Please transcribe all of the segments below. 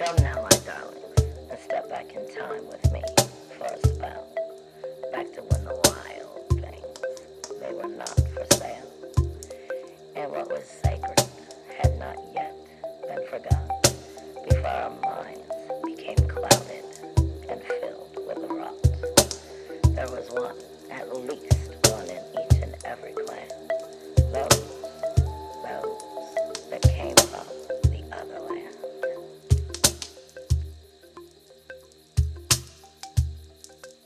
Come now, my darlings, and step back in time with me for a spell. Back to when the wild things, they were not for sale. And what was sacred had not yet been forgotten before our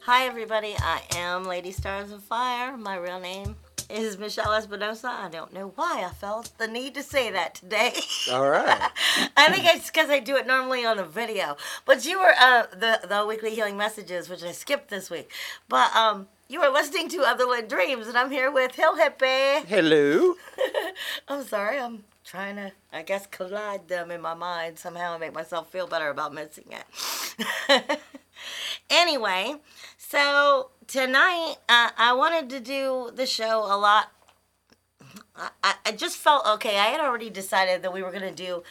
Hi, everybody. I am Lady Stars on Fire. My real name is Michelle Espinosa. I don't know why I felt the need to say that today. All right. I think it's because I do it normally on a video. But you were uh, the the weekly healing messages, which I skipped this week. But um, you were listening to Otherland Dreams, and I'm here with Hill Hippie. Hello. I'm sorry, I'm trying to, I guess, collide them in my mind somehow and make myself feel better about missing it. anyway, so tonight uh, I wanted to do the show a lot. I- I, just felt okay. I had already decided that we were going to do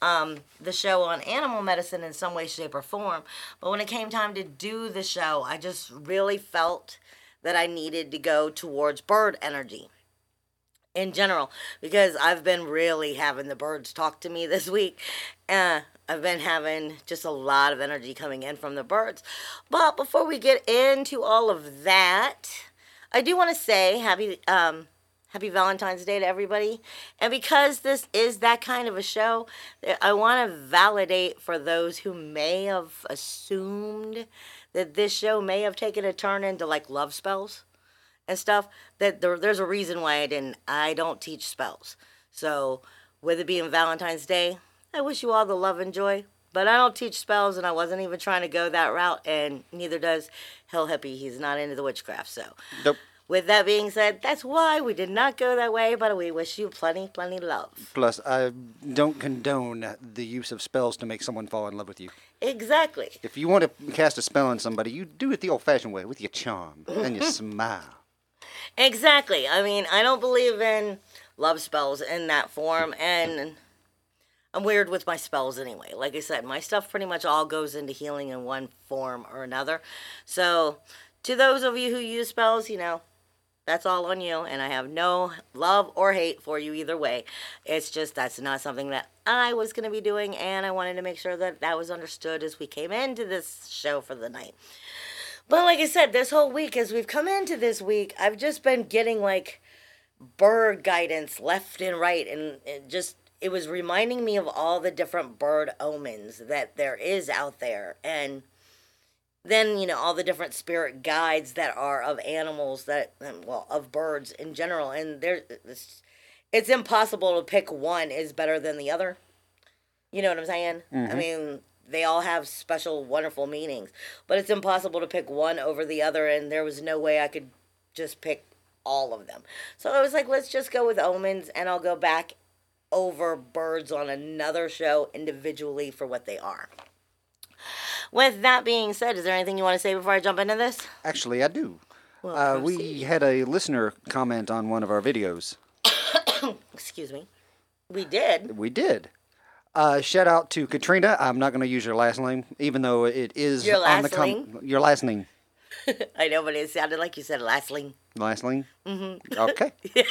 um, the show on animal medicine in some way, shape, or form. But when it came time to do the show, I just really felt that I needed to go towards bird energy in general because I've been really having the birds talk to me this week. Uh, I've been having just a lot of energy coming in from the birds. But before we get into all of that, I do want to say happy um, happy Valentine's Day to everybody. And because this is that kind of a show, I want to validate for those who may have assumed that this show may have taken a turn into like love spells and stuff that there, there's a reason why I didn't I don't teach spells. So with it being Valentine's Day, I wish you all the love and joy. But I don't teach spells and I wasn't even trying to go that route and neither does Hill Hippie. He's not into the witchcraft. So Nope. with that being said, that's why we did not go that way, but we wish you plenty, plenty love. Plus, I don't condone the use of spells to make someone fall in love with you. Exactly. If you want to cast a spell on somebody, you do it the old-fashioned way with your charm and your smile. Exactly. I mean, I don't believe in love spells in that form, and I'm weird with my spells anyway. Like I said, my stuff pretty much all goes into healing in one form or another. So, to those of you who use spells, you know, that's all on you, and I have no love or hate for you either way. It's just that's not something that I was going to be doing, and I wanted to make sure that that was understood as we came into this show for the night. But like I said, this whole week, as we've come into this week, I've just been getting like bird guidance left and right, and it just it was reminding me of all the different bird omens that there is out there, and then you know all the different spirit guides that are of animals that um, well of birds in general, and there it's, it's impossible to pick one is better than the other. You know what I'm saying? I mean, they all have special, wonderful meanings, but it's impossible to pick one over the other, and there was no way I could just pick all of them. So I was like, let's just go with omens, and I'll go back over birds on another show individually for what they are. With that being said, is there anything you want to say before I jump into this? Actually, I do. Well, Uh, we had a listener comment on one of our videos. Excuse me. We did. We did. Uh, shout out to Katrina. I'm not going to use your last name, even though it is Your on the last name? your last name. I know, but it sounded like you said lastly. Last name. Mm-hmm. Okay.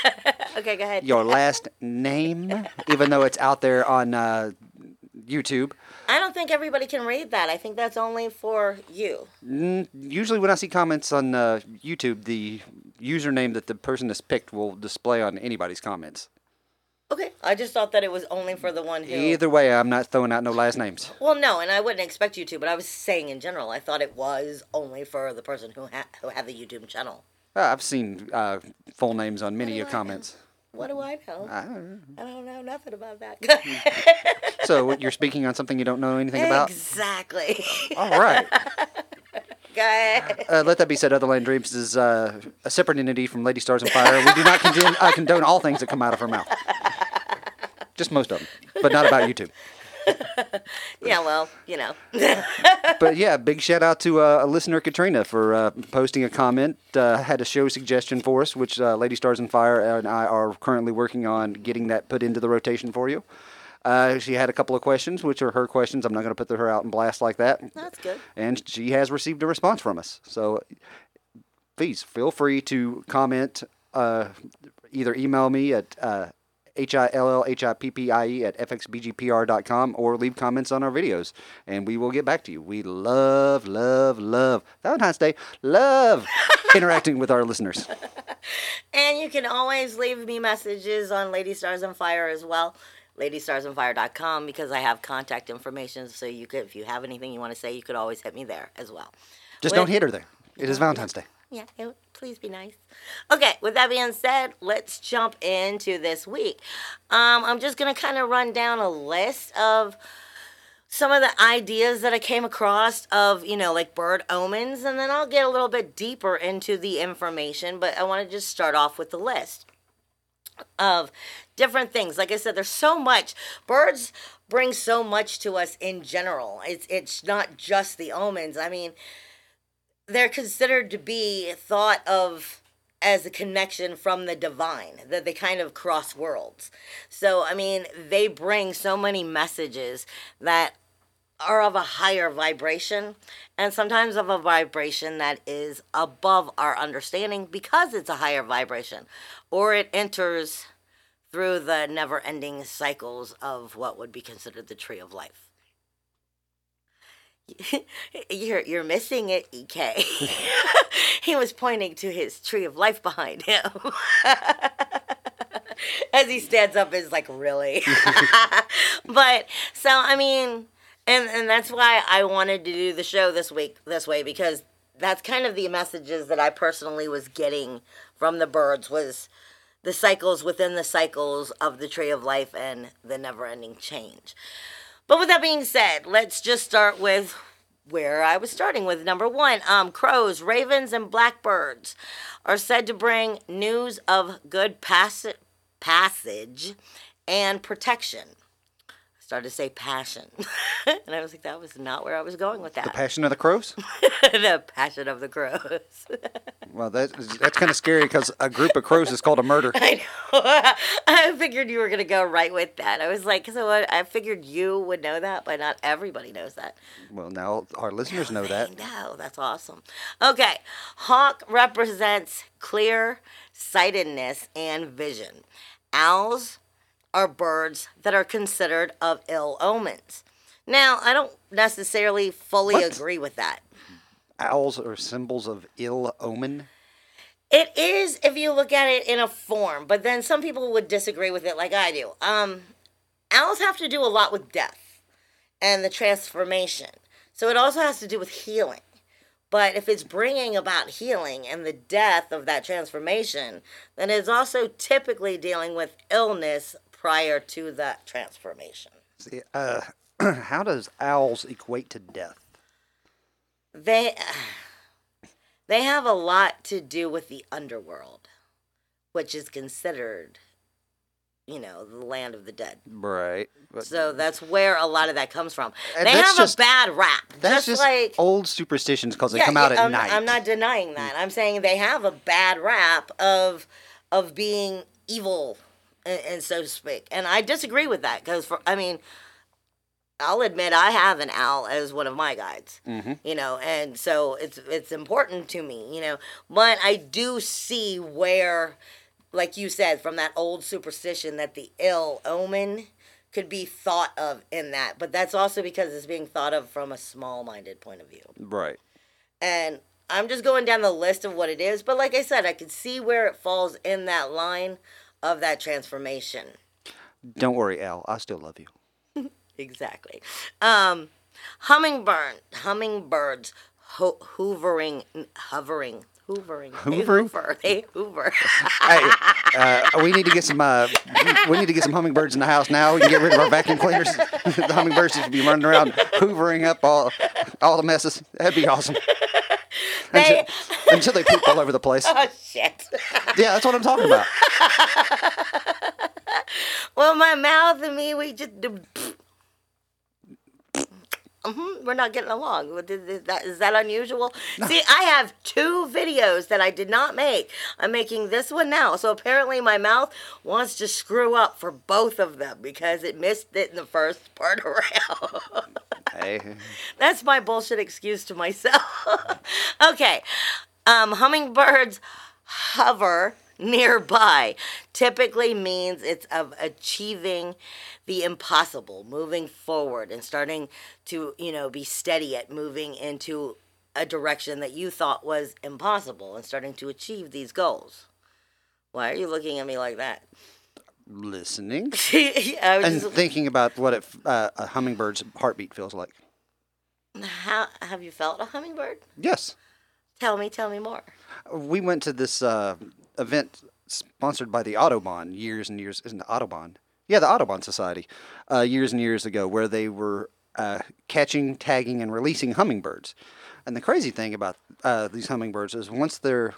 Okay, go ahead. your last name, even though it's out there on uh, YouTube. I don't think everybody can read that. I think that's only for you. Mm, Usually, when I see comments on uh, YouTube, the username that the person has picked will display on anybody's comments. Okay. I just thought that it was only for the one who. Either way, I'm not throwing out no last names. Well, no, and I wouldn't expect you to, but I was saying in general, I thought it was only for the person who ha- who had the YouTube channel. Uh, I've seen uh, full names on many of know? comments. What do I know? I don't know. I don't know nothing about that. So you're speaking on something you don't know anything about? exactly. All right. Go ahead. Uh, let that be said. Otherland Dreams is uh, a separate entity from Lady Stars and Fire. We do not condemn, uh, condone all things that come out of her mouth. Just most of them, but not about YouTube. Yeah, well, you know. But yeah, big shout out to uh, a listener, Katrina, for uh, posting a comment. Uh, had a show suggestion for us, which uh, Lady Stars and Fire and I are currently working on getting that put into the rotation for you. Uh, she had a couple of questions, which are her questions. I'm not going to put her out and blast like that. That's good. And she has received a response from us. So please feel free to comment. Uh, either email me at uh, H-I-L-L-H-I-P-P-I-E at fxbgpr.com or leave comments on our videos and we will get back to you. We love, love, love Valentine's Day. Love interacting with our listeners. And you can always leave me messages on Lady Stars on Fire as well. LadyStarsOnFire.com because I have contact information. So you could, if you have anything you want to say, you could always hit me there as well. Just With- don't hit her there. It is Valentine's Day. Yeah, please be nice. Okay, with that being said, let's jump into this week. Um, I'm just gonna kind of run down a list of some of the ideas that I came across of, you know, like bird omens, and then I'll get a little bit deeper into the information, but I want to just start off with the list of different things. Like I said, there's so much. Birds bring so much to us in general. It's it's not just the omens. I mean, they're considered to be thought of as a connection from the divine that they kind of cross worlds. So i mean they bring so many messages that are of a higher vibration and sometimes of a vibration that is above our understanding because it's a higher vibration or it enters through the never ending cycles of what would be considered the tree of life you're you're missing it, EK. he was pointing to his tree of life behind him. As he stands up is like really. but so I mean and and that's why I wanted to do the show this week this way because that's kind of the messages that I personally was getting from the birds was the cycles within the cycles of the tree of life and the never ending change. But with that being said, let's just start with where I was starting with number one. Um, crows, ravens, and blackbirds are said to bring news of good pass- passage and protection. I started to say passion, and I was like, that was not where I was going with that. The. Passion of the Crows? the passion of the crows. Well, that, that's kind of scary because a group of crows is called a murder. I know. I figured you were gonna go right with that. I was like, so what? I figured you would know that, but not everybody knows that. Well, now our listeners know that. I know. That's awesome. Okay. Hawk represents clear sightedness and vision. Owls are birds that are considered of ill omens. Now, I don't necessarily fully What? agree with that. Owls are symbols of ill omen. It is if you look at it in a form, but then some people would disagree with it like I do. Um, owls have to do a lot with death and the transformation. So it also has to do with healing. But if it's bringing about healing and the death of that transformation, then it's also typically dealing with illness prior to that transformation. See, uh, how does owls equate to death? They they have a lot to do with the underworld, which is considered, you know, the land of the dead. Right. So that's where a lot of that comes from. They have just- a bad rap. that's just, just like old superstitions because they Yeah, come out yeah, at I'm, night. I'm not denying that. I'm saying they have a bad rap of of being evil, and, and so to speak. And I disagree with that because, for I mean, I'll admit I have an owl as one of my guides. Mhm. You know, and so it's it's important to me. You know, but I do see where, like you said, from that old superstition that the ill omen could be thought of in that. But that's also because it's being thought of from a small-minded point of view Right. and I'm just going down the list of what it is. But like I said, I could see where it falls in that line of that transformation. Don't worry, Al. I still love you. Exactly. Um, hummingbird, hummingbirds ho- hoovering, hovering, hoovering. Hoovering? hoover. They hoover. hey, uh, we need to get some. Uh, we need to get some hummingbirds in the house now. We can get rid of our vacuum cleaners. the hummingbirds should be running around hoovering up all all the messes. That'd be awesome. Until, They- until they poop all over the place. oh shit. Yeah, that's what I'm talking about. well, my mouth and me, we just. do- hmm we're not getting along. Is that, is that unusual? See, I have two videos that I did not make. I'm making this one now. So apparently my mouth wants to screw up for both of them because it missed it in the first part around. Hey, That's my bullshit excuse to myself. okay. Um, hummingbirds hover nearby typically means it's of achieving the impossible, moving forward and starting to, you know, be steady at moving into a direction that you thought was impossible and starting to achieve these goals. Why are you looking at me like that? Listening I was and just- thinking about what it, uh, a hummingbird's heartbeat feels like. how have you felt a hummingbird? Yes. Tell me, tell me more. we went to this uh, event sponsored by the Autobahn years and years. Isn't it Audubon? Yeah, the Audubon Society, uh, years and years ago, where they were uh, catching, tagging, and releasing hummingbirds. And the crazy thing about uh, these hummingbirds is once they're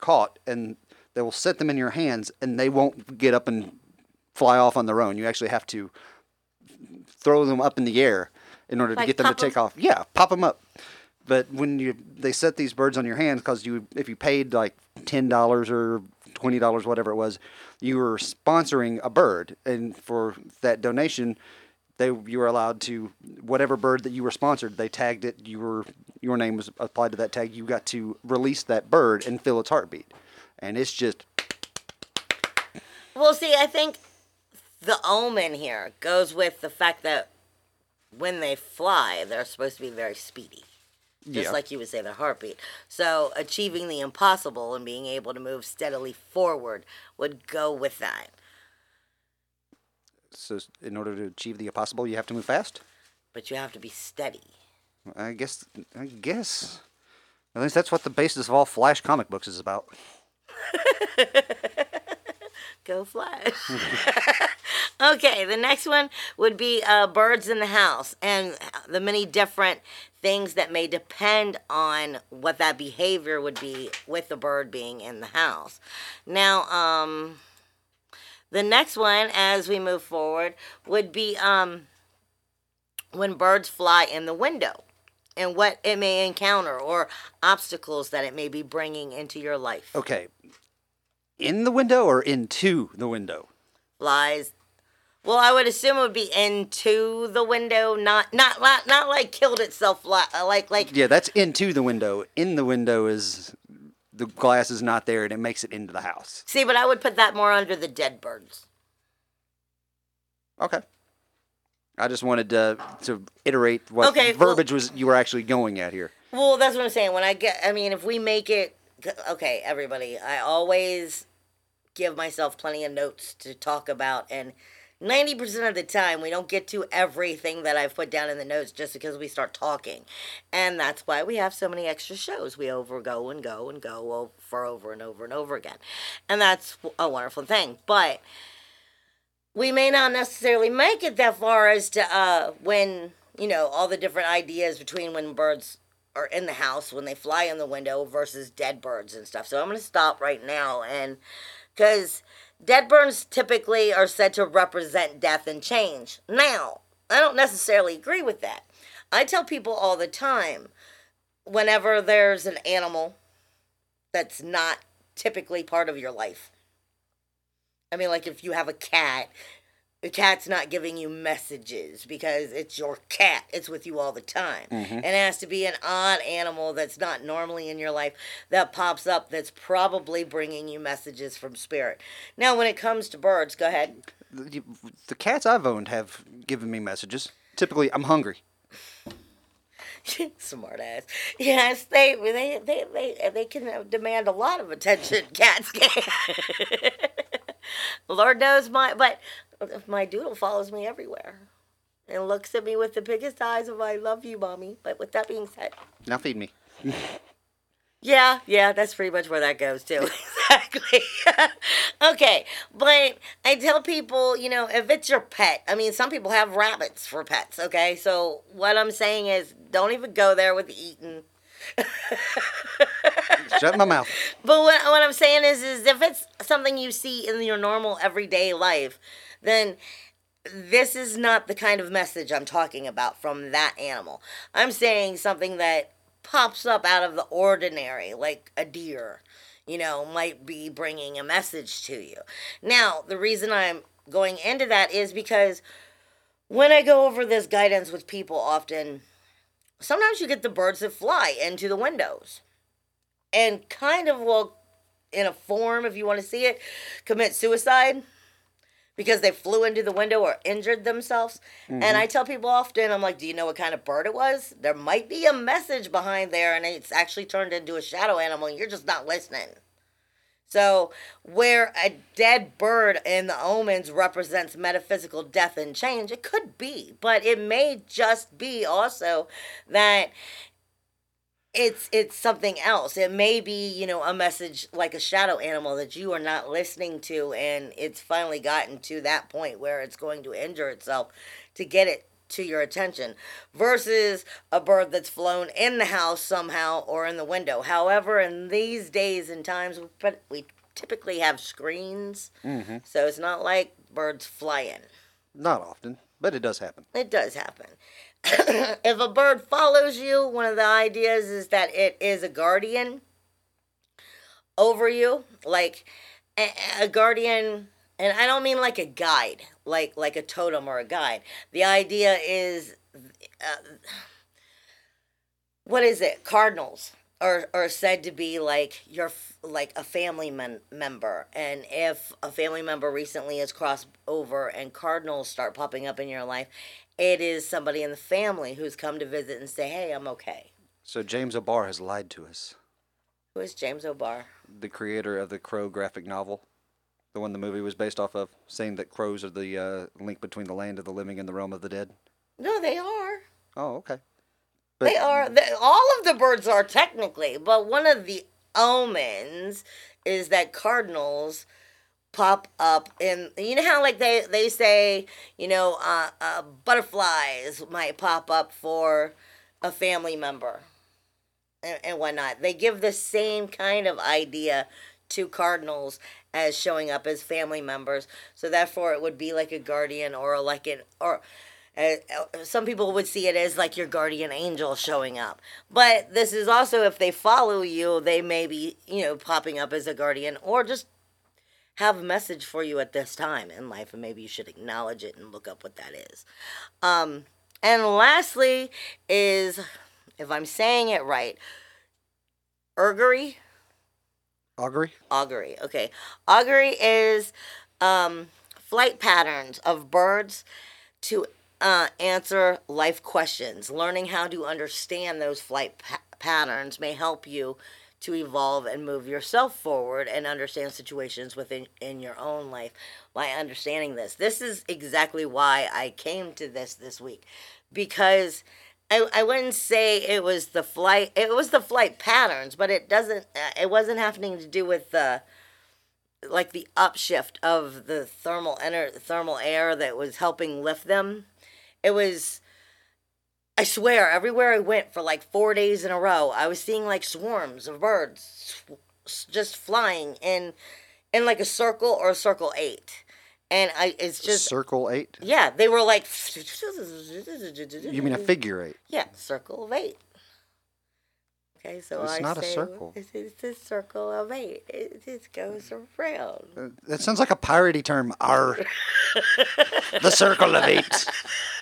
caught, and they will set them in your hands, and they won't get up and fly off on their own. You actually have to throw them up in the air in order to get them to take off. Yeah, pop them up. But when you they set these birds on your hands because you if you paid like ten dollars or twenty dollars whatever it was, you were sponsoring a bird, and for that donation, they you were allowed to whatever bird that you were sponsored. They tagged it. You were your name was applied to that tag. You got to release that bird and feel its heartbeat, and it's just Well, see, I think the omen here goes with the fact that when they fly, they're supposed to be very speedy. Just Yeah. like you would say, their heartbeat. So, achieving the impossible and being able to move steadily forward would go with that. so. In order to achieve the impossible, you have to move fast. But you have to be steady. I guess. I guess. At least that's what the basis of all Flash comic books is about. Go Flash. okay, the next one would be uh, birds in the house and the many different things that may depend on what that behavior would be with the bird being in the house. Now, um, the next one, as we move forward, would be um, when birds fly in the window and what it may encounter or obstacles that it may be bringing into your life. Okay. In the window or into the window? flies. Well, I would assume it would be into the window, not not not, not like killed itself, like like Yeah, that's into the window. In the window is the glass is not there and it makes it into the house. see. But I would put that more under the dead birds. Okay. I just wanted to to iterate what Okay, well- verbiage was you were actually going at here. Well, that's what I'm saying. When I get, I mean, if we make it, okay, everybody, I always give myself plenty of notes to talk about, and 90% of the time, we don't get to everything that I've put down in the notes just because we start talking. And that's why we have so many extra shows. We over go and go and go for over and over and over again. And that's a wonderful thing. But we may not necessarily make it that far as to uh, when, you know, all the different ideas between when birds are in the house, when they fly in the window versus dead birds and stuff. So I'm going to stop right now and because dead birds typically are said to represent death and change. Now, I don't necessarily agree with that. I tell people all the time whenever there's an animal that's not typically part of your life. I mean, like if you have a cat, the cat's not giving you messages because it's your cat. It's with you all the time. Mm-hmm. And it has to be an odd animal that's not normally in your life that pops up that's probably bringing you messages from spirit. Now, when it comes to birds, go ahead. The, the cats I've owned have given me messages. Typically, I'm hungry. Smart ass. Yes, they they they they they can demand a lot of attention. Cats can. Lord knows my, but my doodle follows me everywhere, and looks at me with the biggest eyes of "I love you, mommy." But with that being said, Now feed me. yeah, yeah, that's pretty much where that goes too. exactly. okay, but I tell people, you know, if it's your pet, I mean, some people have rabbits for pets. Okay, so what I'm saying is, don't even go there with eating. Shut my mouth. But what, what I'm saying is, is if it's something you see in your normal everyday life, then this is not the kind of message I'm talking about from that animal. I'm saying something that pops up out of the ordinary, like a deer, you know, might be bringing a message to you. Now, the reason I'm going into that is because when I go over this guidance with people often, sometimes you get the birds that fly into the windows and kind of will, in a form, if you want to see it, commit suicide because they flew into the window or injured themselves. Mm-hmm. And I tell people often, I'm like, do you know what kind of bird it was? There might be a message behind there, and it's actually turned into a shadow animal, and you're just not listening. So, where a dead bird in the omens represents metaphysical death and change, it could be, but it may just be also that it's it's something else. It may be, you know, a message like a shadow animal that you are not listening to and it's finally gotten to that point where it's going to injure itself to get it to your attention versus a bird that's flown in the house somehow or in the window. However, in these days and times, we typically have screens, mm-hmm. so it's not like birds flying. Not often, but it does happen. It does happen. if a bird follows you, one of the ideas is that it is a guardian over you, like a, a guardian and I don't mean like a guide, like like a totem or a guide. The idea is, uh, what is it? Cardinals are are said to be like your like a family men- member, and if a family member recently has crossed over and cardinals start popping up in your life, it is somebody in the family who's come to visit and say, "Hey, I'm okay." So James O'Barr has lied to us. Who is James O'Barr? The creator of the Crow graphic novel the one the movie was based off of, saying that crows are the uh, link between the land of the living and the realm of the dead? No, they are. Oh, okay. But, they are. They, all of the birds are technically, but one of the omens is that cardinals pop up in you know how like they they say you know uh, uh, butterflies might pop up for a family member and, and whatnot they give the same kind of idea to cardinals as showing up as family members. So therefore, it would be like a guardian or like an or. Uh, some people would see it as like your guardian angel showing up. But this is also if they follow you, they may be, you know, popping up as a guardian or just have a message for you at this time in life and maybe you should acknowledge it and look up what that is. Um, and lastly is if I'm saying it right, Urgery Augury? Augury. Okay. Augury is um, flight patterns of birds to uh, answer life questions. Learning how to understand those flight pa- patterns may help you to evolve and move yourself forward and understand situations within in your own life by understanding this. This is exactly why I came to this this week because I, I wouldn't say it was the flight it was the flight patterns but it doesn't uh, it wasn't happening to do with the like the upshift of the thermal ener- thermal air that was helping lift them. It was i swear everywhere i went for like four days in a row i was seeing like swarms of birds just flying in in like a circle or a circle eight and I it's just circle eight. Yeah, they were like. You mean a figure eight? Yeah, circle of eight. Okay, so it's I not say, a circle. It's, it's a circle of eight. It just goes around. Uh, that sounds like a piratey term. R. the circle of eight.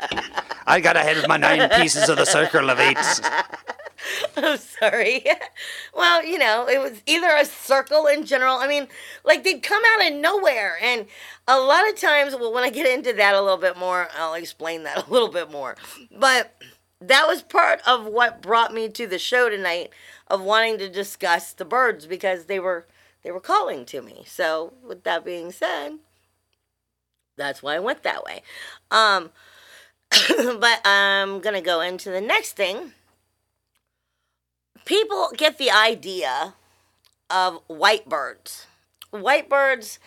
I got ahead of my nine pieces of the circle of eight. I'm sorry. well, you know, it was either a circle in general. I mean, like they'd come out of nowhere. And a lot of times, well, when I get into that a little bit more, I'll explain that a little bit more. But that was part of what brought me to the show tonight of wanting to discuss the birds because they were they were calling to me. So, with that being said, that's why I went that way. Um, but I'm gonna go into the next thing people get the idea of white birds. White birds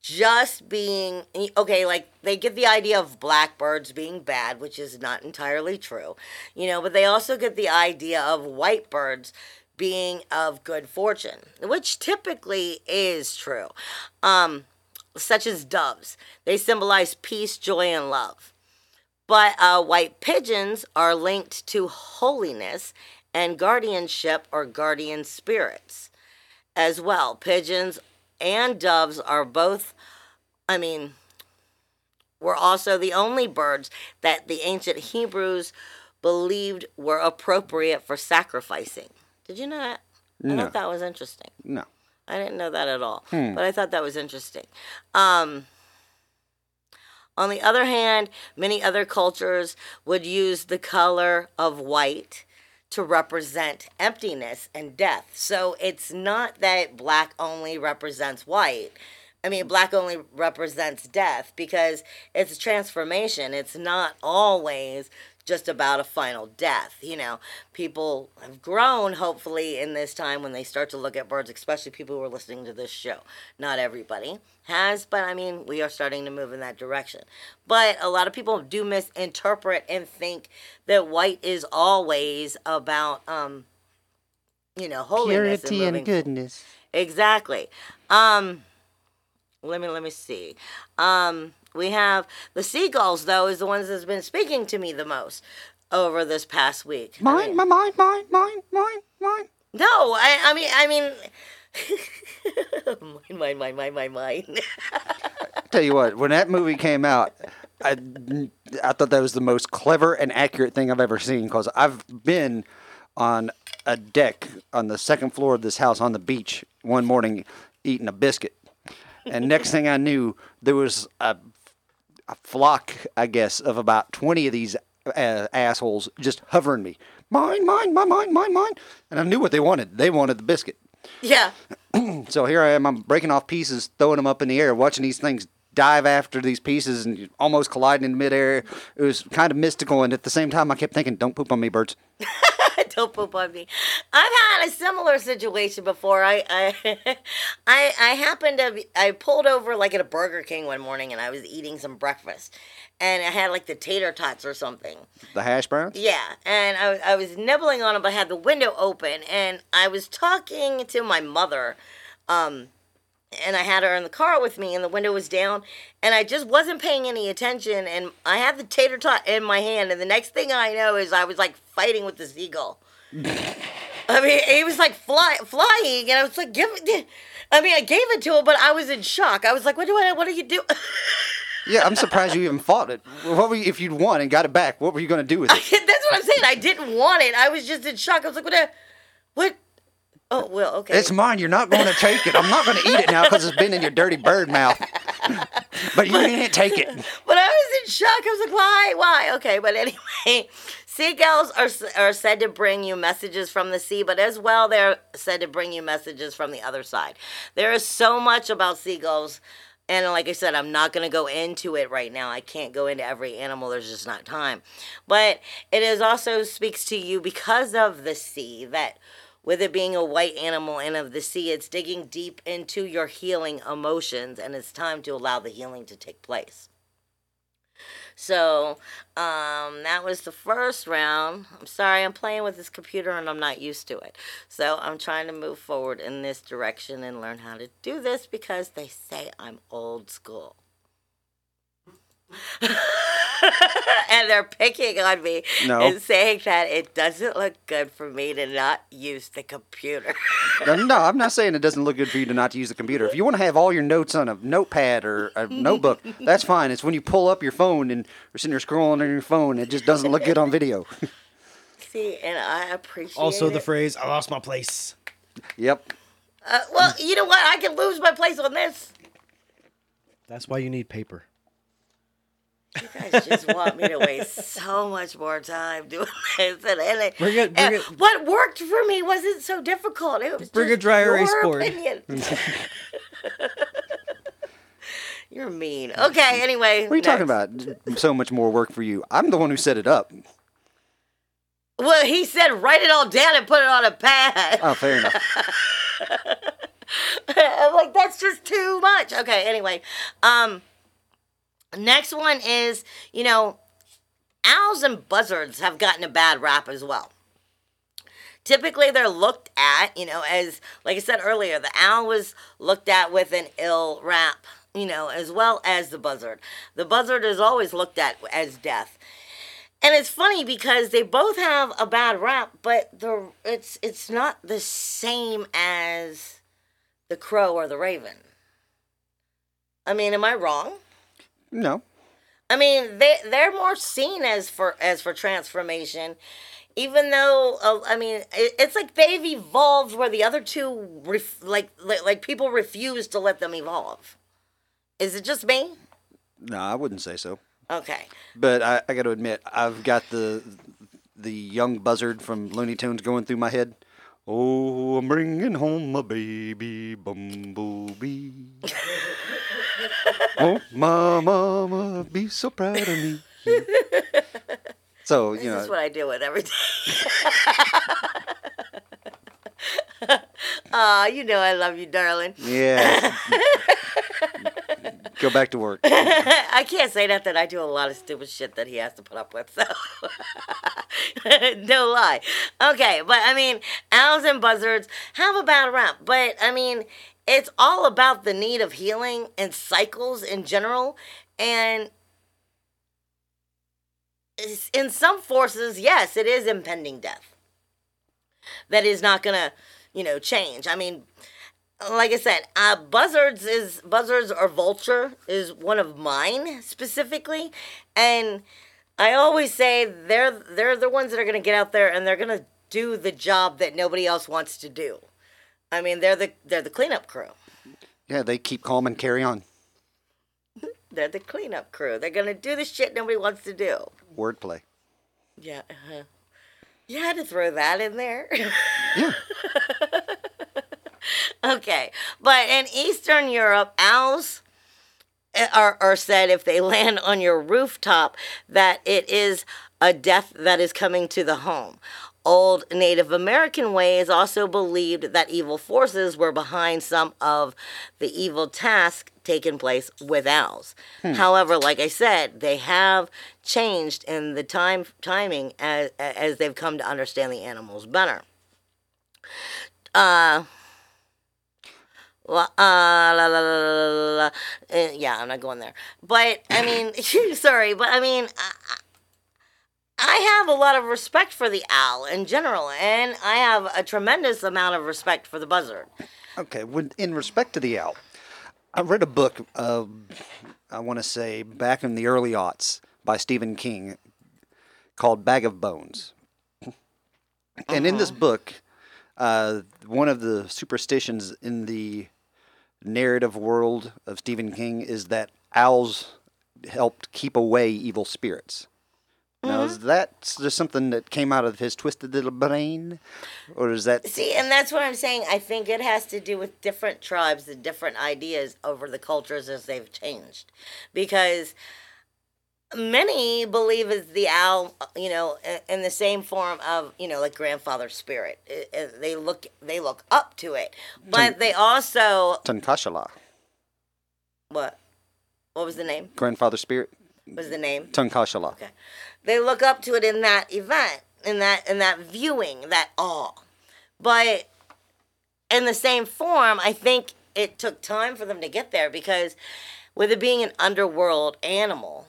just being okay like they get the idea of blackbirds being bad which is not entirely true you know but they also get the idea of white birds being of good fortune which typically is true um such as doves. They symbolize peace, joy, and love. But uh, white pigeons are linked to holiness and guardianship or guardian spirits as well. Pigeons and doves are both, I mean, were also the only birds that the ancient Hebrews believed were appropriate for sacrificing. Did you know that? I thought that was interesting. No. I didn't know that at all, but I thought that was interesting. Um, on the other hand, many other cultures would use the color of white to represent emptiness and death. So it's not that black only represents white. I mean, black only represents death because it's a transformation. It's not always just about a final death. You know, people have grown, hopefully, in this time when they start to look at birds, especially people who are listening to this show. Not everybody has, but I mean, we are starting to move in that direction. But a lot of people do misinterpret and think that white is always about, um, you know, holiness and moving goodness. Exactly. Um let me let me see. Um we have the seagulls though is the ones that's been speaking to me the most over this past week. I Mine, mean- my mine, mine, mine, mine, mine. no, I I mean I mean mine, mine, mine, mine, mine, mine. Tell you what, when that movie came out, I, I thought that was the most clever and accurate thing I've ever seen because I've been on a deck on the second floor of this house on the beach one morning eating a biscuit. And next thing I knew, there was a, a flock, I guess, of about 20 of these uh, assholes just hovering me. Mine, mine, mine, mine, mine, mine. And I knew what they wanted. They wanted the biscuit. yeah. So here I am, I'm breaking off pieces, throwing them up in the air, watching these things dive after these pieces and almost colliding in midair. It was kind of mystical, and at the same time, I kept thinking, "Don't poop on me, birds." Don't poop on me. I've had a similar situation before. I I I, I happened to be, I pulled over like at a Burger King one morning and I was eating some breakfast, and I had like the tater tots or something. The hash browns. Yeah, and I, I was nibbling on them, but I had the window open, and I was talking to my mother, um, and I had her in the car with me, and the window was down, and I just wasn't paying any attention, and I had the tater tot in my hand, and the next thing I know is I was like fighting with the seagull. I mean, he was like fly, flying, and I was like, "Give it." I mean, I gave it to him, but I was in shock. I was like, "What do I? What are you doing?" Yeah, I'm surprised you even fought it. What were you, if you'd won and got it back? What were you going to do with it? That's what I'm saying. I didn't want it. I was just in shock. I was like, "What? the- What?" Oh well, okay. It's mine. You're not going to take it. I'm not going to eat it now because it's been in your dirty bird mouth. but you can't take it. But I was in shock. I was like, why? Why? Okay, but anyway, seagulls are, are said to bring you messages from the sea, but as well, they're said to bring you messages from the other side. There is so much about seagulls. And like I said, I'm not going to go into it right now. I can't go into every animal. There's just not time. But it is also speaks to you because of the sea that with it being a white animal and of the sea, it's digging deep into your healing emotions, and it's time to allow the healing to take place. So, um, that was the first round. I'm sorry, I'm playing with this computer and I'm not used to it. So, I'm trying to move forward in this direction and learn how to do this because they say I'm old school. and they're picking on me No. and saying that it doesn't look good for me to not use the computer. No, I'm not saying it doesn't look good for you to not to use the computer. If you want to have all your notes on a notepad or a notebook, that's fine. It's when you pull up your phone and you're sitting there scrolling on your phone, it just doesn't look good on video. See, and I appreciate Also, the it. phrase "I lost my place." yep. Uh, well, you know what? I can lose my place on this. That's why you need paper. You guys just want me to waste so much more time doing this. And, and, Bring it- bring and it- What worked for me wasn't so difficult. It was Bring a just dry erase board. You're mean. Okay, anyway. What are you talking about? So much more work for you. I'm the one who set it up. Well, he said write it all down and put it on a pad. Oh, fair enough. I'm like, that's just too much. Okay, anyway. Um next one is, you know, owls and buzzards have gotten a bad rap as well. Typically they're looked at, you know, as like I said earlier, the owl was looked at with an ill rap you know, as well as the buzzard. The buzzard is always looked at as death. And it's funny because they both have a bad rap, but the it's it's not the same as the crow or the raven. I mean, am I wrong? No. I mean, they they're more seen as for as for transformation, even though uh, I mean it, it's like they've evolved where the other two ref, like, like like people refuse to let them evolve. Is it just me? No, I wouldn't say so. Okay. But I, I got to admit, I've got the the young buzzard from Looney Tunes going through my head. Oh, I'm bringing home a baby bumblebee. oh, my mama be so proud of me. So you This know, is what I deal with every day. Aw, you know I love you, darling. yeah. Go back to work. I can't say that that I do a lot of stupid shit that he has to put up with. So no lie. Okay, but I mean, owls and buzzards have a bad rap, but I mean, it's all about the need of healing and cycles in general, and in some forces, yes, it is impending death. That is not gonna, you know, change. I mean, like I said, uh, buzzards is buzzards or vulture is one of mine specifically, and I always say they're they're the ones that are gonna get out there and they're gonna do the job that nobody else wants to do. I mean, they're the they're the cleanup crew. Yeah, they keep calm and carry on. They're the cleanup crew. They're gonna do the shit nobody wants to do. Wordplay. Yeah. Uh-huh. You had to throw that in there. Yeah. Okay, but in Eastern Europe, owls eh, are, are said if they land on your rooftop that it is a death that is coming to the home. Old Native American ways also believed that evil forces were behind some of the evil tasks taking place with owls. However, like I said, they have changed in the time timing as as they've come to understand the animals better. Uh well, uh, la, la, la, la, la, la. Uh, yeah, I'm not going there. But I mean, sorry, but I mean, I, I have a lot of respect for the owl in general, and I have a tremendous amount of respect for the buzzard. Okay, when, in respect to the owl, I read a book, uh, I want to say back in the early aughts by Stephen King called Bag of Bones. And in this book, uh, one of the superstitions in the narrative world of Stephen King is that owls helped keep away evil spirits. Now, is mm-hmm. that just something that came out of his twisted little brain? Or is that. See, and that's what I'm saying. I think it has to do with different tribes and different ideas over the cultures as they've changed. Because many believe is the owl, uh, you know, in the same form of, you know, like grandfather spirit. I- uh, They look they look up to it. But they also Tunkashala, what? What was the name? grandfather spirit? What was the name? Tunkashala. Okay. They look up to it in that event, in that in that viewing, that awe. But in the same form, I think it took time for them to get there because with it being an underworld animal,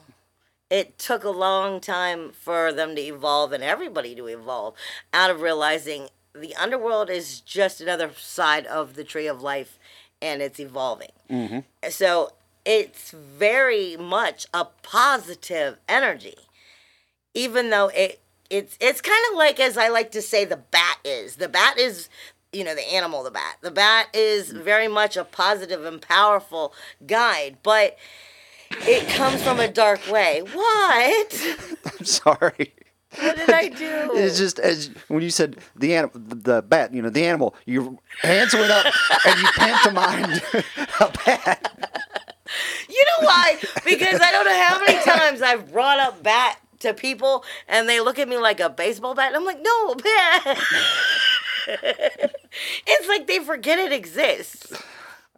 it took a long time for them to evolve and everybody to evolve out of realizing the underworld is just another side of the tree of life and it's evolving. Mm-hmm. So it's very much a positive energy, even though it it's it's kind of like as I like to say the bat is. The bat is you know the animal the bat. The bat is mm. very much a positive and powerful guide, but it comes from a dark way. What? I'm sorry. What did I do? It's just as when you said the animal, the, the bat, you know, the animal, your hands went up and you pantomimed a bat. You know why? Because I don't know how many times I've brought up bat to people and they look at me like a baseball bat. And I'm like, no, bat. it's like they forget it exists.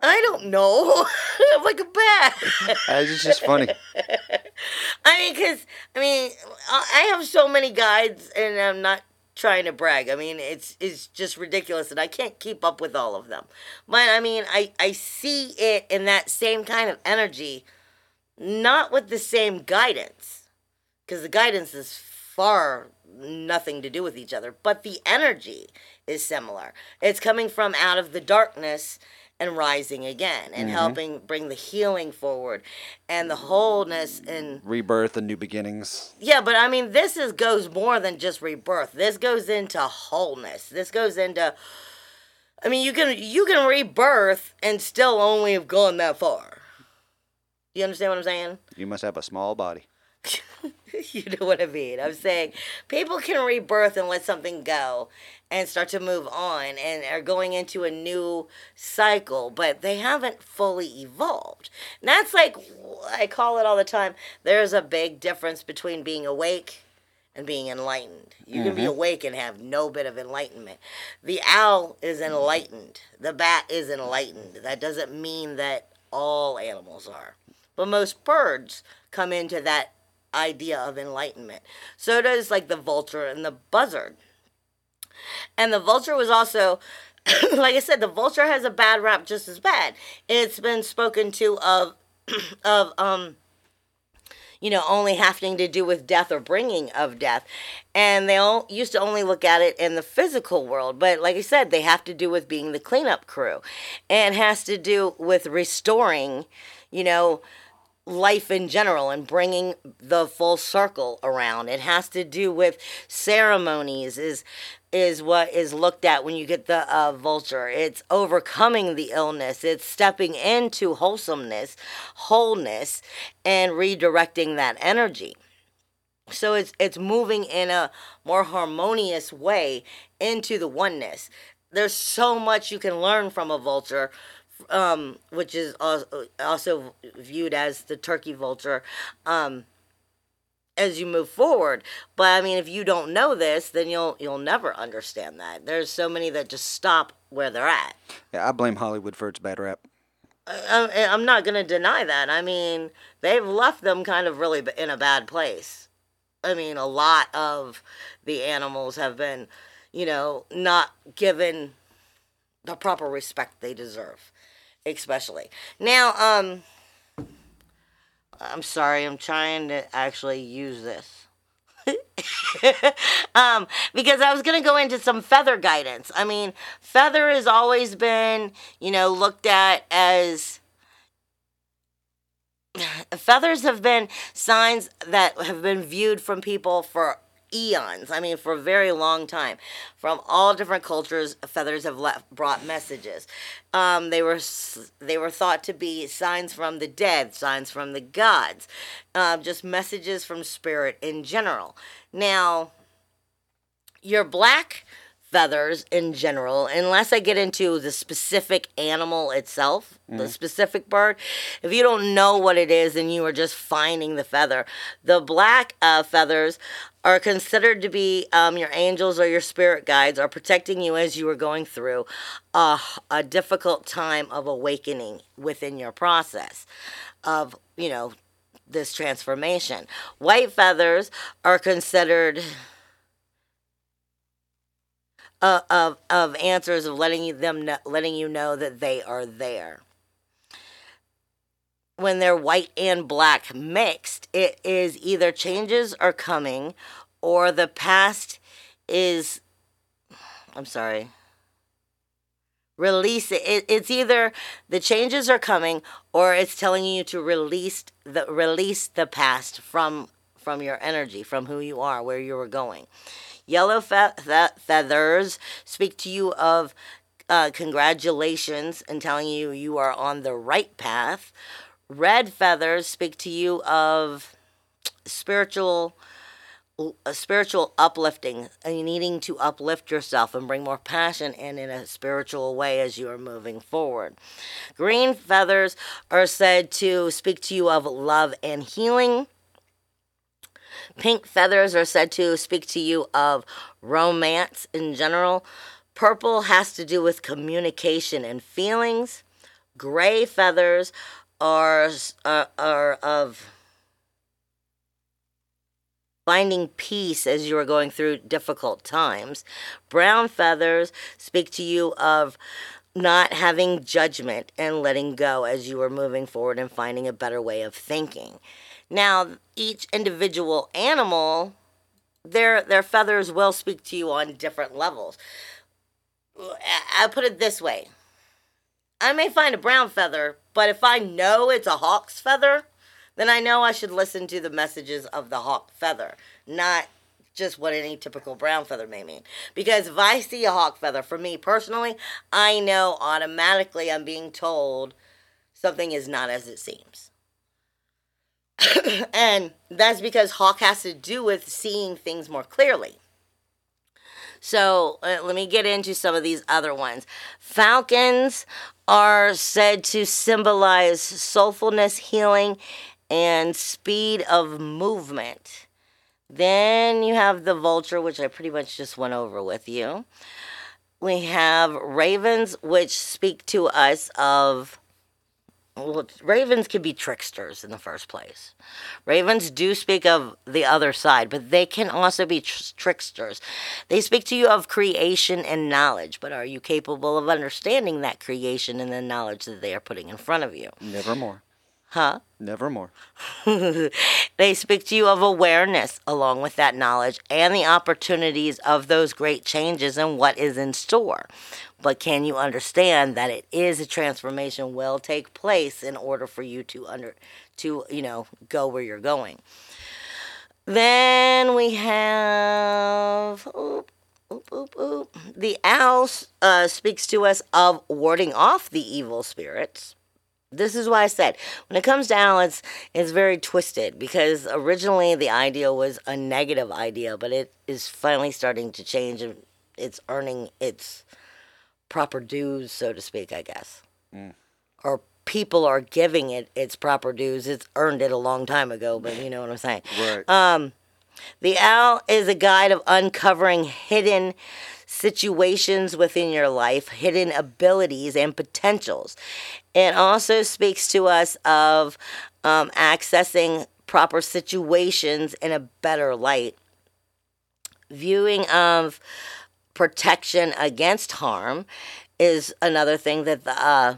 I don't know. I'm like a bat. It's just funny. I mean, because, I mean, I I have so many guides and I'm not trying to brag. I mean, it's it's just ridiculous and I can't keep up with all of them. But I mean, I I see it in that same kind of energy, not with the same guidance. Cuz the guidance is far nothing to do with each other, but the energy is similar. It's coming from out of the darkness and rising again and mm-hmm. helping bring the healing forward and the wholeness and Rebirth and new beginnings. yeah, but I mean, this is goes more than just rebirth. This goes into wholeness. This goes into. I mean, you can you can rebirth and still only have gone that far. You understand what I'm saying? You must have a small body. you know what I mean. I'm saying people can rebirth and let something go and start to move on and are going into a new cycle, but they haven't fully evolved. And that's like I call it all the time. There's a big difference between being awake and being enlightened. You can be mm-hmm. awake and have no bit of enlightenment. The owl is enlightened. The bat is enlightened. That doesn't mean that all animals are. But most birds come into that idea of enlightenment. So does like the vulture and the buzzard. And the vulture was also like I said, the vulture has a bad rap just as bad. It's been spoken to of of um you know, only having to do with death or bringing of death. And they all used to only look at it in the physical world. But like I said, they have to do with being the cleanup crew. And has to do with restoring, you know, life in general and bringing the full circle around. It has to do with ceremonies is is what is looked at when you get the uh, vulture. It's overcoming the illness. It's stepping into wholesomeness, wholeness, and redirecting that energy. So it's it's moving in a more harmonious way into the oneness. There's so much you can learn from a vulture, um, which is also, viewed as the turkey vulture. Um, as you move forward. But I mean, if you don't know this, then you'll you'll never understand that. There's so many that just stop where they're at. Yeah, I blame Hollywood for its bad rap. I, I- I'm not going to deny that. I mean, they've left them kind of really in a bad place. I mean, a lot of the animals have been, you know, not given the proper respect they deserve, especially. Now, um, I'm sorry, I'm trying to actually use this. um, because I was going to go into some feather guidance. I mean, feather has always been, you know, looked at as feathers have been signs that have been viewed from people for eons. I mean, for a very long time, from all different cultures, feathers have left, brought messages. Um, they were they were thought to be signs from the dead, signs from the gods, um, just messages from spirit in general. Now, your black feathers in general, unless I get into the specific animal itself, the specific bird, if you don't know what it is and you are just finding the feather, the black uh, feathers are considered to be um, your angels or your spirit guides are protecting you as you are going through a, a difficult time of awakening within your process of, you know, this transformation. White feathers are considered uh, of of answers of letting you them know, letting you know that they are there. When they're white and black mixed, it is either changes are coming, or the past is. I'm sorry. Release it. it. It's either the changes are coming, or it's telling you to release the release the past from from your energy, from who you are, where you were going. Yellow fe- fe- feathers speak to you of uh, congratulations and telling you you are on the right path. Red feathers speak to you of spiritual a spiritual uplifting and needing to uplift yourself and bring more passion in in a spiritual way as you are moving forward. Green feathers are said to speak to you of love and healing. Pink feathers are said to speak to you of romance in general. Purple has to do with communication and feelings. Gray feathers are, are, are of finding peace as you are going through difficult times. Brown feathers speak to you of not having judgment and letting go as you are moving forward and finding a better way of thinking. Now, each individual animal, their their feathers will speak to you on different levels. I put it this way. I may find a brown feather, but if I know it's a hawk's feather, then I know I should listen to the messages of the hawk feather, not just what any typical brown feather may mean. Because if I see a hawk feather, for me personally, I know automatically I'm being told something is not as it seems. and that's because hawk has to do with seeing things more clearly. So uh, let me get into some of these other ones. Falcons are said to symbolize soulfulness, healing, and speed of movement. Then you have the vulture, which I pretty much just went over with you. We have ravens, which speak to us of. Well, ravens can be tricksters in the first place. Ravens do speak of the other side, but they can also be tr- tricksters. They speak to you of creation and knowledge, but are you capable of understanding that creation and the knowledge that they are putting in front of you? Nevermore. Huh? Nevermore. they speak to you of awareness along with that knowledge and the opportunities of those great changes and what is in store. But can you understand that it is a transformation will take place in order for you to under to, you know, go where you're going. Then we have oop, oop, oop, oop. the owl uh, speaks to us of warding off the evil spirits this is why I said when it comes to Alice, it's very twisted because originally the idea was a negative idea, but it is finally starting to change and it's earning its proper dues, so to speak, I guess. Mm. Or people are giving it its proper dues. It's earned it a long time ago, but you know what I'm saying. Right. Um, the owl is a guide of uncovering hidden situations within your life, hidden abilities and potentials. It also speaks to us of um, accessing proper situations in a better light. Viewing of protection against harm is another thing that the uh,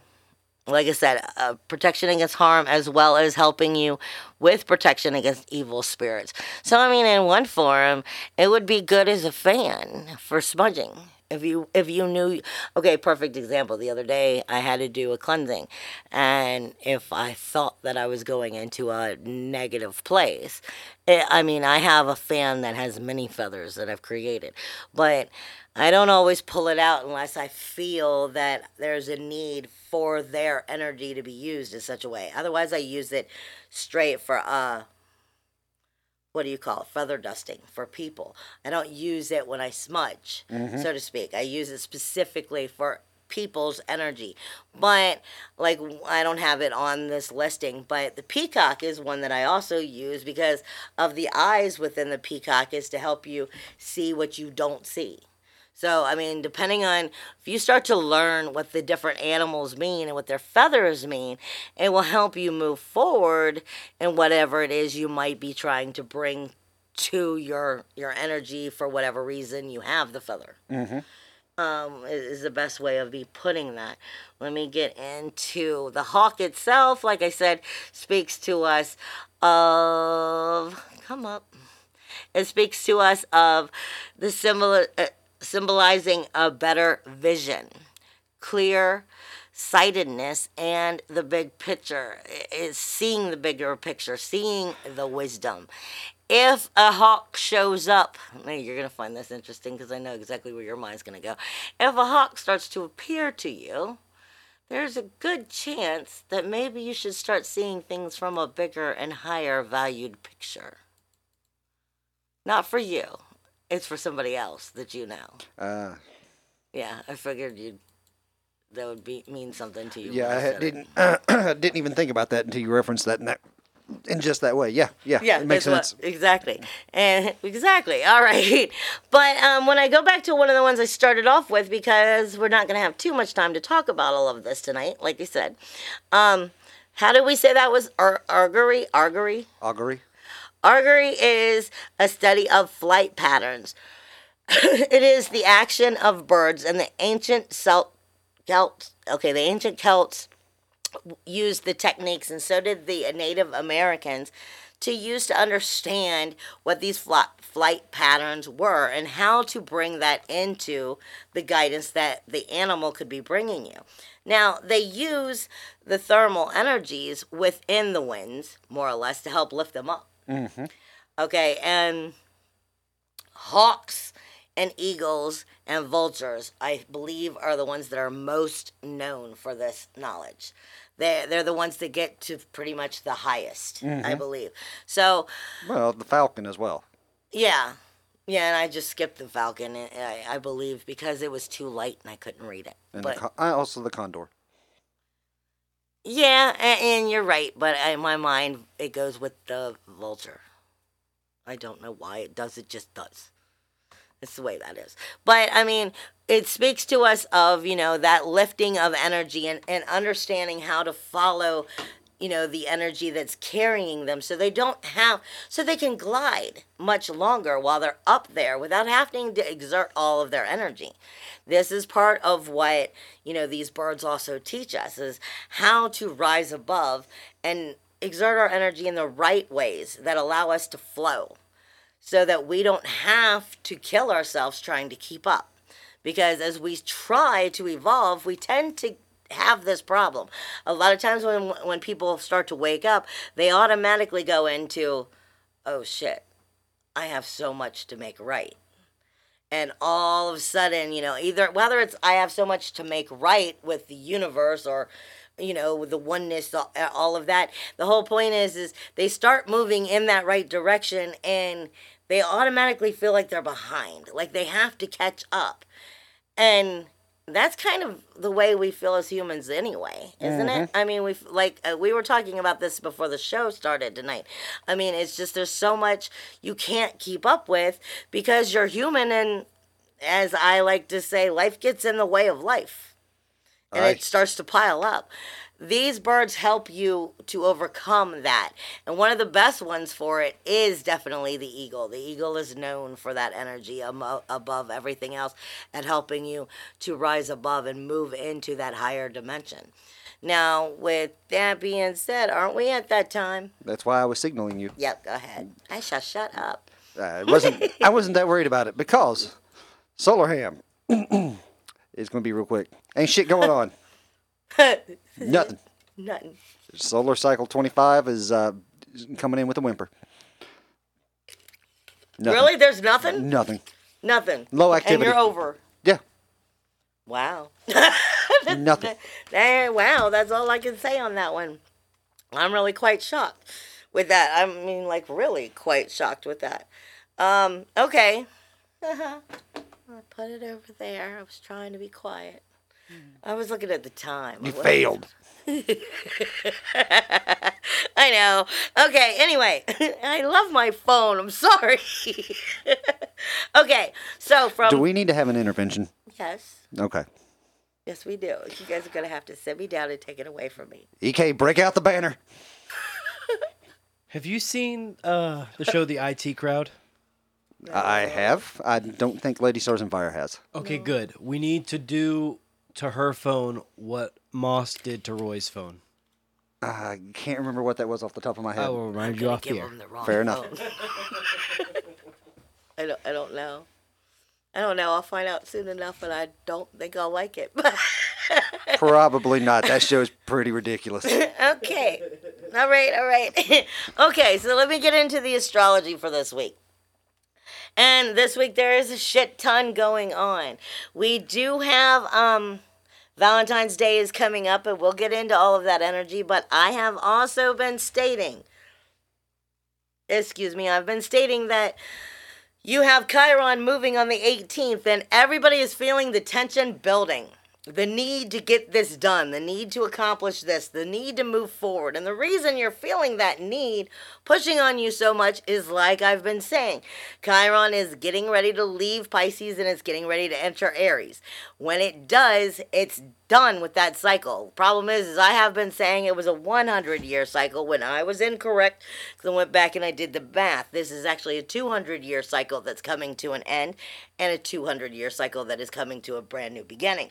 like I said, uh, protection against harm as well as helping you with protection against evil spirits. So, I mean, in one form, it would be good as a fan for smudging. If you if you knew, okay, perfect example. The other day, I had to do a cleansing, and if I thought that I was going into a negative place, it, I mean, I have a fan that has many feathers that I've created, but I don't always pull it out unless I feel that there's a need for their energy to be used in such a way. Otherwise, I use it straight for uh what do you call it? Feather dusting for people. I don't use it when I smudge, mm-hmm. so to speak. I use it specifically for people's energy. But like I don't have it on this listing, but the peacock is one that I also use because of the eyes within the peacock is to help you see what you don't see. So, I mean, depending on if you start to learn what the different animals mean and what their feathers mean, it will help you move forward in whatever it is you might be trying to bring to your your energy for whatever reason you have the feather. Mm-hmm. Um, is the best way of me putting that. Let me get into the hawk itself. Like I said, speaks to us of come up. It speaks to us of the similar. Uh, symbolizing a better vision, clear sightedness, and the big picture is seeing the bigger picture, seeing the wisdom. If a hawk shows up, you're going to find this interesting because I know exactly where your mind's going to go. If a hawk starts to appear to you, there's a good chance that maybe you should start seeing things from a bigger and higher valued picture. Not for you, it's for somebody else that you know. Uh, yeah, I figured you'd that would be mean something to you. Yeah, I didn't uh, didn't even think about that until you referenced that in that in just that way. Yeah, yeah, yeah, it makes sense. What, exactly, and exactly. All right, but um, when I go back to one of the ones I started off with, because we're not going to have too much time to talk about all of this tonight, like you said. Um, how did we say that was ar- augury? Augury. Augury. Augury is a study of flight patterns. it is the action of birds, and the ancient Celt, Celts. Okay, the ancient Celts used the techniques, and so did the Native Americans, to use to understand what these flight flight patterns were and how to bring that into the guidance that the animal could be bringing you. Now, they use the thermal energies within the winds, more or less, to help lift them up. Mm-hmm. Okay, and hawks and eagles and vultures, I believe, are the ones that are most known for this knowledge. They're, they're the ones that get to pretty much the highest, I believe. So, Well, the falcon as well. yeah. Yeah, and I just skipped the falcon, I, I believe, because it was too light and I couldn't read it. And but the, con- uh, also the condor. Yeah, and, you're right, but in my mind, it goes with the vulture. I don't know why it does, it just does. It's the way that is. But I mean, it speaks to us of, you know, that lifting of energy and, and understanding how to follow, you know, the energy that's carrying them so they don't have, so they can glide much longer while they're up there without having to exert all of their energy. This is part of what, you know, these birds also teach us is how to rise above and exert our energy in the right ways that allow us to flow so that we don't have to kill ourselves trying to keep up. Because as we try to evolve, we tend to have this problem. A lot of times when when people start to wake up, they automatically go into, "Oh shit. I have so much to make right." And all of a sudden, you know, either whether it's I have so much to make right with the universe or you know the oneness all- of that the whole point is is they start moving in that right direction and they automatically feel like they're behind like they have to catch up and that's kind of the way we feel as humans anyway isn't it i mean we like uh, we were talking about this before the show started tonight i mean it's just there's so much you can't keep up with because you're human and as i like to say life gets in the way of life and Right. it starts to pile up. These birds help you to overcome that. And one of the best ones for it is definitely the eagle. The eagle is known for that energy amo- above everything else and helping you to rise above and move into that higher dimension. Now, with that being said, aren't we at that time? That's why I was signaling you. Yep, go ahead. I shall shut up. Uh, it wasn't. I wasn't that worried about it because Solar Ham is going to be real quick. Ain't shit going on. Nothing. Nothing. Solar Cycle 25 is uh, coming in with a whimper. Nothing. Really? There's nothing? Nothing. Nothing. Low And activity. you're over. Yeah. Wow. Nothing. There, wow, that's all I can say on that one. I'm really quite shocked with that. I mean, like, really quite shocked with that. Um, okay. I put it over there. I was trying to be quiet. I was looking at the time. You I failed. I know. Okay, anyway, I love my phone. I'm sorry. okay, so from. Do we need to have an intervention? Yes. Okay. Yes, we do. You guys are going to have to sit me down and take it away from me. EK, break out the banner. Have you seen uh, the show The IT Crowd? I have. I don't think Lady Stars on Fire has. Okay, good. We need to do to her phone what Moss did to Roy's phone. I can't remember what that was off the top of my head. I will remind you off the air. the Fair enough. I don't. I don't know. I don't know. I'll find out soon enough, and I don't think I'll like it. Probably not. That show's pretty ridiculous. okay. All right. All right. okay. So let me get into the astrology for this week. And this week there is a shit ton going on. We do have um Valentine's Day is coming up and we'll get into all of that energy, but I have also been stating excuse me, I've been stating that you have Chiron moving on the 18th and everybody is feeling the tension building. The need to get this done, the need to accomplish this, the need to move forward. And the reason you're feeling that need pushing on you so much is like I've been saying Chiron is getting ready to leave Pisces and it's getting ready to enter Aries. When it does, it's done with that cycle. Problem is, is I have been saying it was a 100 year cycle when I was incorrect. So I went back and I did the math. This is actually a 200 year cycle that's coming to an end and a 200 year cycle that is coming to a brand new beginning.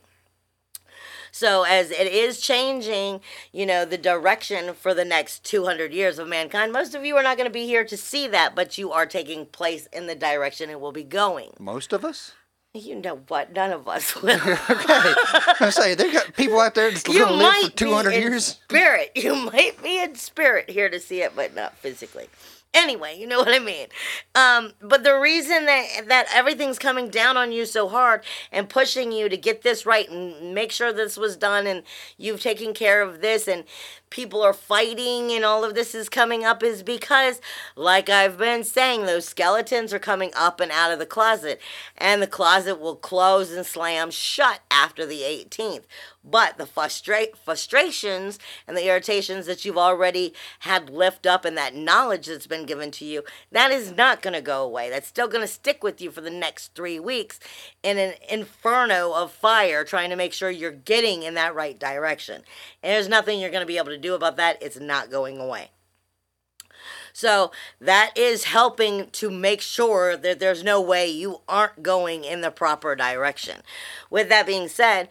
So as it is changing, you know, the direction for the next 200 years of mankind, most of you are not going to be here to see that, but you are taking place in the direction it will be going. Most of us. You know what? None of us will. okay. I say they got people out there that's going to live for 200 be in years. Spirit. You might be in spirit here to see it, but not physically. Anyway, you know what I mean. Um, but the reason that that everything's coming down on you so hard and pushing you to get this right and make sure this was done and you've taken care of this and people are fighting and all of this is coming up is because, like I've been saying, those skeletons are coming up and out of the closet, and the closet will close and slam shut after the 18th. But the frustra- frustrations and the irritations that you've already had lift up and that knowledge that's been given to you, that is not going to go away. That's still going to stick with you for the next three weeks in an inferno of fire trying to make sure you're getting in that right direction. And there's nothing you're going to be able to do about that. It's not going away. So that is helping to make sure that there's no way you aren't going in the proper direction. With that being said,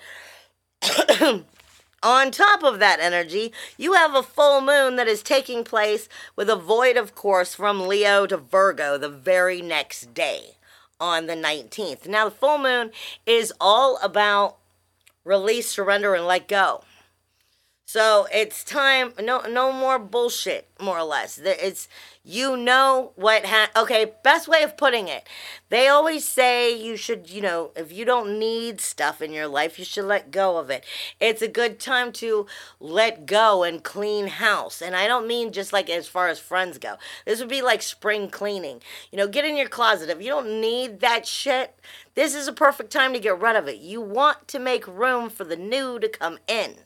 on top of that energy, you have a full moon that is taking place with a void, of course, from Leo to Virgo the very next day on the 19th. Now, the full moon is all about release, surrender, and let go. So it's time. No, no more bullshit. More or less, it's you know what. Ha- okay, best way of putting it. They always say you should. You know, if you don't need stuff in your life, you should let go of it. It's a good time to let go and clean house. And I don't mean just like as far as friends go. This would be like spring cleaning. You know, get in your closet. If you don't need that shit, this is a perfect time to get rid of it. You want to make room for the new to come in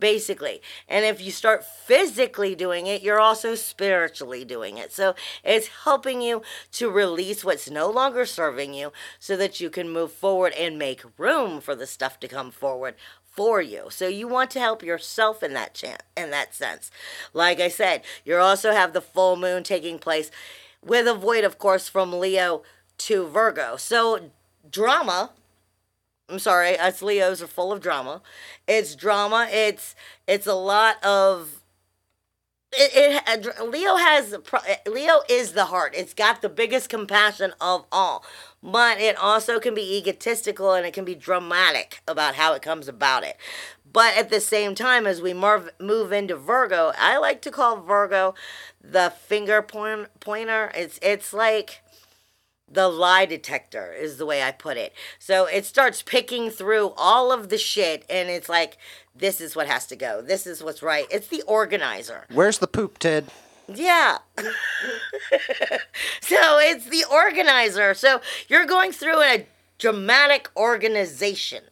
basically. And if you start physically doing it, you're also spiritually doing it. So it's helping you to release what's no longer serving you so that you can move forward and make room for the stuff to come forward for you. So you want to help yourself in that in that sense. Like I said, you also have the full moon taking place with a void of course from Leo to Virgo. So drama I'm sorry, us Leos are full of drama. It's drama. It's it's a lot of it, it uh, Leo has eh, Leo is the heart. It's got the biggest compassion of all, but it also can be egotistical and it can be dramatic about how it comes about it. But at the same time, as we move into Virgo, I like to call Virgo the finger point, pointer. It's it's like the lie detector is the way I put it. So it starts picking through all of the shit and it's like this is what has to go. This is what's right. It's the organizer. Where's the poop, Ted? Yeah. so it's the organizer. So you're going through a dramatic organization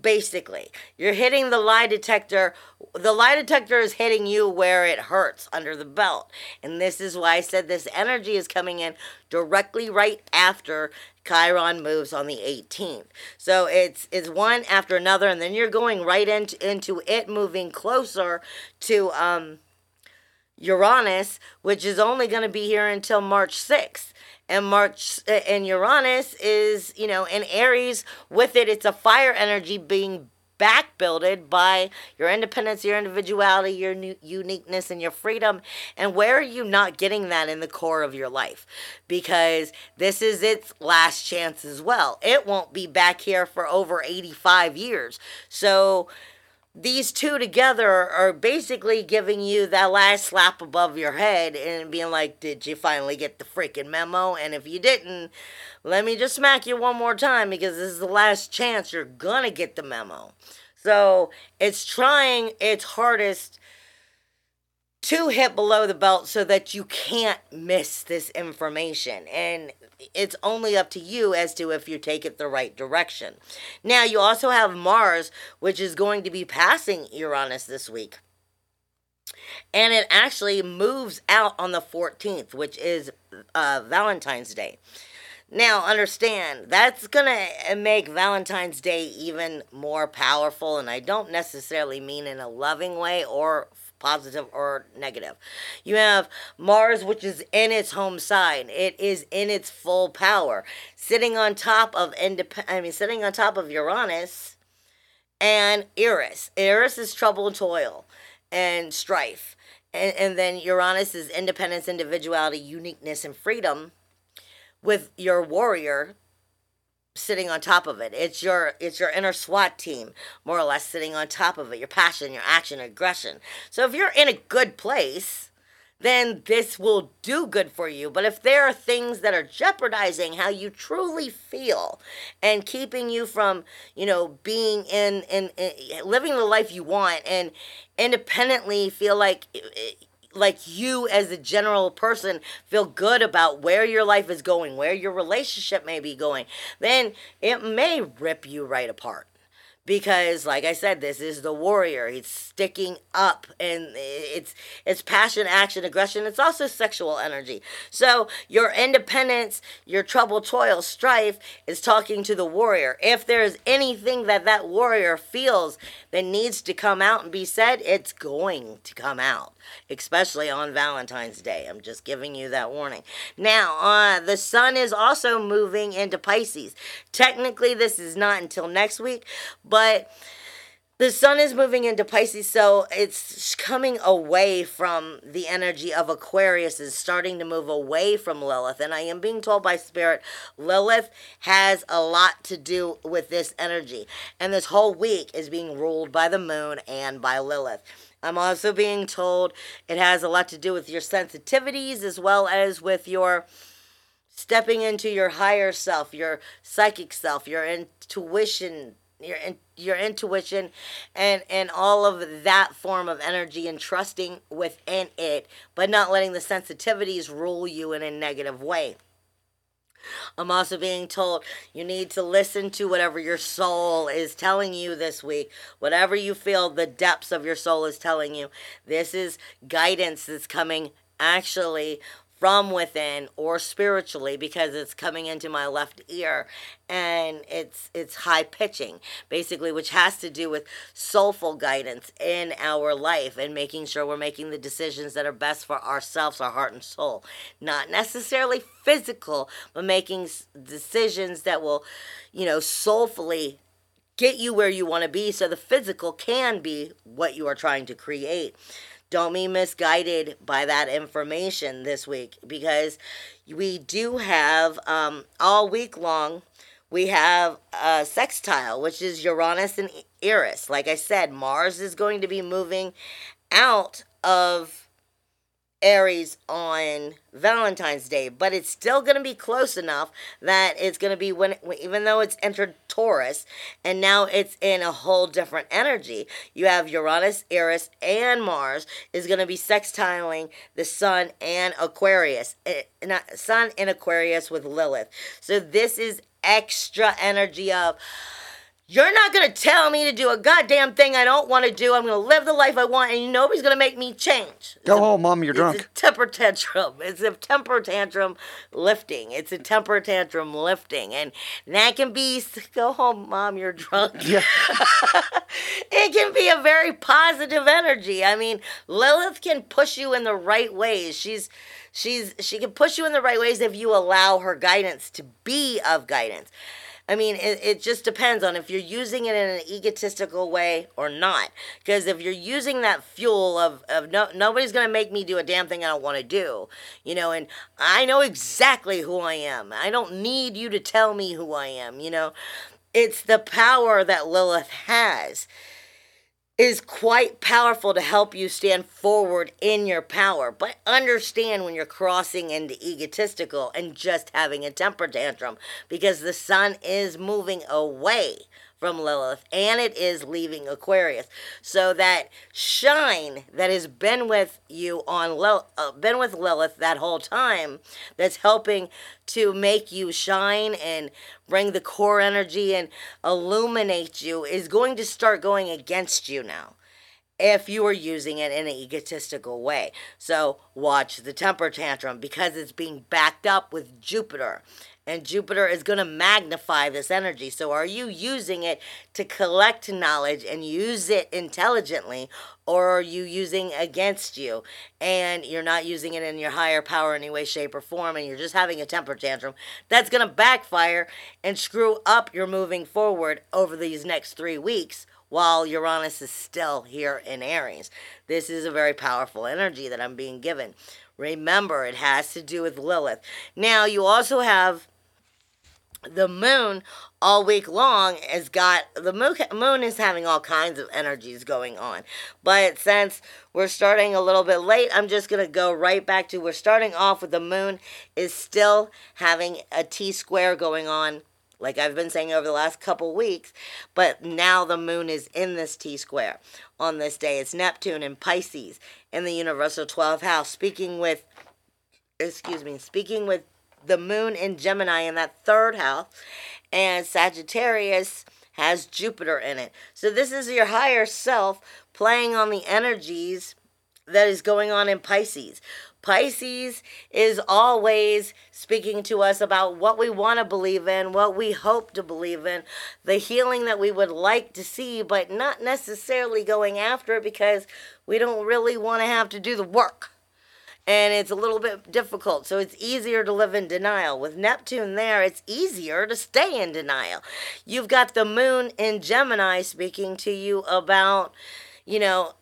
basically. You're hitting the lie detector. The lie detector is hitting you where it hurts under the belt. And this is why I said this energy is coming in directly right after Chiron moves on the 18th. So it's it's one after another and then you're going right into into it moving closer to um Uranus, which is only going to be here until March 6th and March and Uranus is, you know, in Aries with it it's a fire energy being back builded by your independence, your individuality, your uniqueness and your freedom. And where are you not getting that in the core of your life? Because this is its last chance as well. It won't be back here for over 85 years. So these two together are basically giving you that last slap above your head and being like, Did you finally get the freaking memo? And if you didn't, let me just smack you one more time because this is the last chance you're gonna get the memo. So it's trying its hardest to hit below the belt so that you can't miss this information. And it's only up to you as to if you take it the right direction. Now, you also have Mars, which is going to be passing Uranus this week. And it actually moves out on the 14th, which is uh, Valentine's Day. Now, understand, that's to make Valentine's Day even more powerful, and I don't necessarily mean in a loving way or positive or negative. You have Mars, which is in its home sign. It is in its full power, sitting on top of indep- I mean, sitting on top of Uranus and Eris. Eris is trouble and toil and strife. And, and then Uranus is independence, individuality, uniqueness, and freedom with your warrior sitting on top of it. It's your it's your inner SWAT team, more or less sitting on top of it. Your passion, your action, aggression. So if you're in a good place, then this will do good for you. But if there are things that are jeopardizing how you truly feel and keeping you from, you know, being in in, in living the life you want and independently feel like like you as a general person feel good about where your life is going, where your relationship may be going, then it may rip you right apart because like i said this is the warrior. He's sticking up and it's it's passion action aggression. It's also sexual energy. So your independence your trouble toil strife is talking to the warrior. If there's anything that that warrior feels that needs to come out and be said it's going to come out especially on valentine's day. I'm just giving you that warning. Now uh, the sun is also moving into pisces. Technically this is not until next week but but the sun is moving into Pisces, so it's coming away from the energy of Aquarius, is starting to move away from Lilith. And I am being told by Spirit, Lilith has a lot to do with this energy. And this whole week is being ruled by the moon and by Lilith. I'm also being told it has a lot to do with your sensitivities as well as with your stepping into your higher self, your psychic self, your intuition your your intuition and and all of that form of energy and trusting within it but not letting the sensitivities rule you in a negative way I'm also being told you need to listen to whatever your soul is telling you this week. Whatever you feel the depths of your soul is telling you. This is guidance that's coming actually from within or spiritually because it's coming into my left ear and it's it's high pitching basically which has to do with soulful guidance in our life and making sure we're making the decisions that are best for ourselves our heart and soul. Not necessarily physical but making decisions that will you know soulfully get you where you want to be so the physical can be what you are trying to create don't be misguided by that information this week because we do have um, all week long we have a sextile which is uranus and eris like i said mars is going to be moving out of Aries on Valentine's Day, but it's still going to be close enough that it's going to be when, even though it's entered Taurus and now it's in a whole different energy. You have Uranus, Eris, and Mars is going to be sextiling the Sun and Aquarius, eh, Sun and Aquarius with Lilith. So this is extra energy of you're not going to tell me to do a goddamn thing I don't want to do. I'm going to live the life I want, and nobody's going to make me change. Go home, mom. You're drunk. It's a temper tantrum. It's a temper tantrum lifting. It's a temper tantrum lifting, and that can be go home, mom. You're drunk. Yeah. it can be a very positive energy. I mean, Lilith can push you in the right ways. She's she's she can push you in the right ways if you allow her guidance to be of guidance. I mean, it, it just depends on if you're using it in an egotistical way or not. Because if you're using that fuel of, of no, nobody's going to make me do a damn thing I don't want to do, you know, and I know exactly who I am. I don't need you to tell me who I am, you know. It's the power that Lilith has is quite powerful to help you stand forward in your power. But understand when you're crossing into egotistical and just having a temper tantrum because the sun is moving away from Lilith, and it is leaving Aquarius. So that shine that has been with you on Lil- uh, been with Lilith that whole time, that's helping to make you shine and bring the core energy and illuminate you, is going to start going against you now if you are using it in an egotistical way. So watch the temper tantrum because it's being backed up with Jupiter. And Jupiter is going to magnify this energy. So, are you using it to collect knowledge and use it intelligently, or are you using against you and you're not using it in your higher power in any way, shape, or form, and you're just having a temper tantrum? That's going to backfire and screw up your moving forward over these next three weeks while Uranus is still here in Aries. This is a very powerful energy that I'm being given. Remember, it has to do with Lilith. Now, you also have the moon all week long has got the moon, is having all kinds of energies going on but since we're starting a little bit late i'm just going to go right back to we're starting off with the moon is still having a t square going on like I've been saying over the last couple weeks, but now the moon is in this T square on this day. It's Neptune in Pisces in the universal 12th house, speaking with, excuse me, speaking with the moon in Gemini in that third house, and Sagittarius has Jupiter in it. So this is your higher self playing on the energies that is going on in Pisces. Pisces is always speaking to us about what we want to believe in, what we hope to believe in, the healing that we would like to see, but not necessarily going after it because we don't really want to have to do the work. And it's a little bit difficult. So it's easier to live in denial. With Neptune there, it's easier to stay in denial. You've got the moon in Gemini speaking to you about, you know,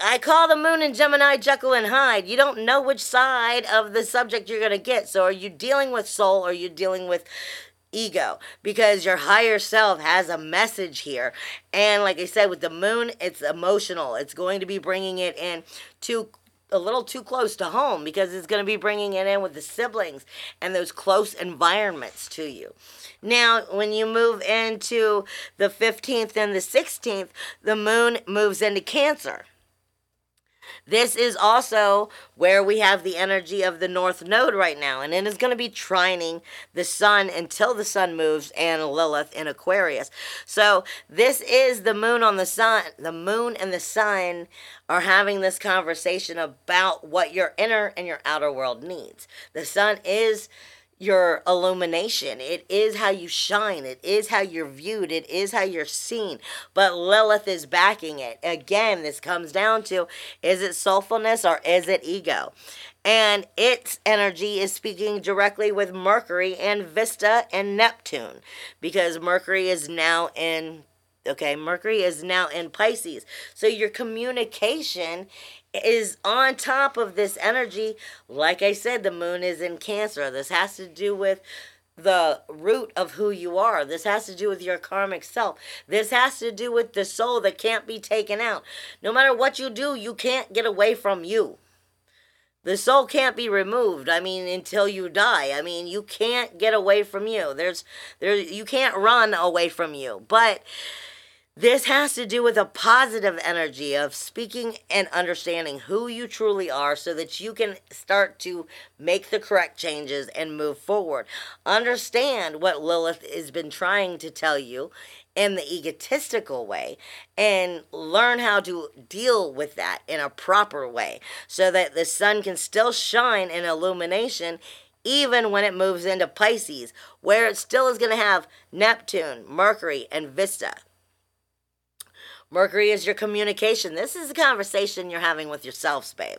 I call the moon in Gemini Jekyll and Hyde. You don't know which side of the subject you're going to get. So are you dealing with soul or are you dealing with ego? Because your higher self has a message here. And like I said, with the moon, it's emotional. It's going to be bringing it in to a little too close to home because it's going to be bringing it in with the siblings and those close environments to you. Now, when you move into the 15th and the 16th, the moon moves into Cancer. This is also where we have the energy of the North Node right now, and it is going to be trining the Sun until the Sun moves and Lilith in Aquarius. So this is the Moon on the Sun. The Moon and the Sun are having this conversation about what your inner and your outer world needs. The Sun is your illumination. It is how you shine. It is how you're viewed. It is how you're seen. But Lilith is backing it. Again, this comes down to is it soulfulness or is it ego? And its energy is speaking directly with Mercury and Vesta and Neptune because Mercury is now in okay mercury is now in pisces so your communication is on top of this energy. Like I said, the moon is in Cancer. This has to do with the root of who you are. This has to do with your karmic self. This has to do with the soul that can't be taken out. No matter what you do, you can't get away from you. The soul can't be removed. I mean, until you die. I mean, you can't get away from you. There's there you can't run away from you. But this has to do with a positive energy of speaking and understanding who you truly are so that you can start to make the correct changes and move forward. Understand what Lilith has been trying to tell you in the egotistical way and learn how to deal with that in a proper way so that the sun can still shine in illumination even when it moves into Pisces, where it still is going to have Neptune, Mercury, and Vesta. Mercury is your communication. This is a conversation you're having with yourselves, babe.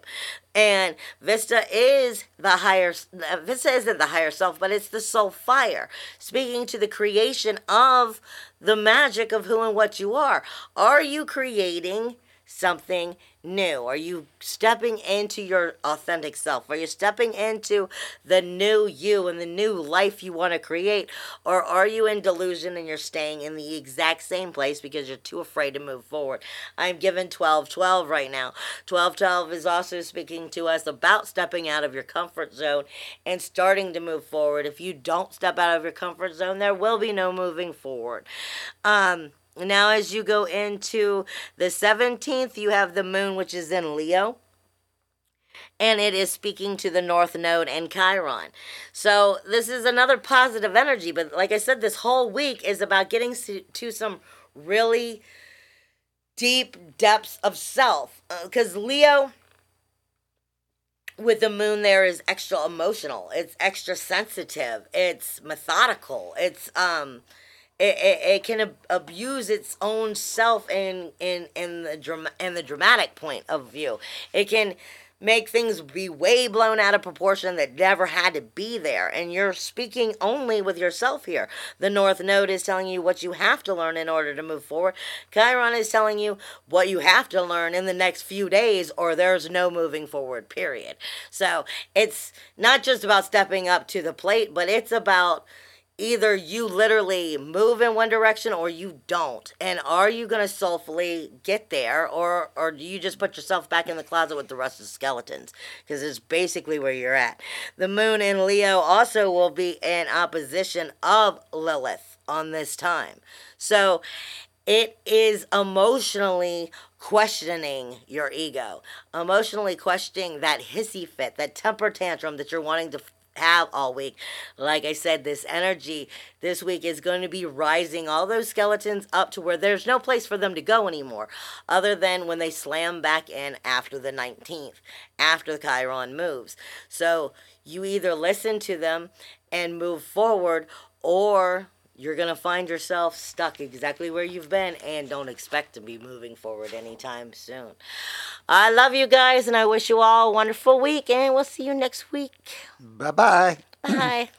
And Vesta is the higher uh, Vesta isn't the higher self, but it's the soul fire, speaking to the creation of the magic of who and what you are. Are you creating something new? Are you stepping into your authentic self? Are you stepping into the new you and the new life you want to create? Or are you in delusion and you're staying in the exact same place because you're too afraid to move forward? I'm given 1212 right now. 1212 is also speaking to us about stepping out of your comfort zone and starting to move forward. If you don't step out of your comfort zone, there will be no moving forward. Um, now, as you go into the 17th, you have the moon, which is in Leo. And it is speaking to the North Node and Chiron. So, this is another positive energy. But, like I said, this whole week is about getting to some really deep depths of self. Because uh, Leo, with the moon there, is extra emotional, it's extra sensitive, it's methodical, it's, um, it, it, it can ab- abuse its own self in in in the drama in the dramatic point of view. It can make things be way blown out of proportion that never had to be there. And you're speaking only with yourself here. The North Node is telling you what you have to learn in order to move forward. Chiron is telling you what you have to learn in the next few days, or there's no moving forward, period. So it's not just about stepping up to the plate, but it's about either you literally move in one direction or you don't. And are you going to soulfully get there or or do you just put yourself back in the closet with the rest of the skeletons? Because it's basically where you're at. The moon in leo also will be in opposition of lilith on this time. So it is emotionally questioning your ego, emotionally questioning that hissy fit, that temper tantrum that you're wanting to have all week. Like I said, this energy this week is going to be rising all those skeletons up to where there's no place for them to go anymore, other than when they slam back in after the 19th, after the Chiron moves. So you either listen to them and move forward, or you're going to find yourself stuck exactly where you've been and don't expect to be moving forward anytime soon. I love you guys and I wish you all a wonderful week and we'll see you next week. Bye-bye. Bye.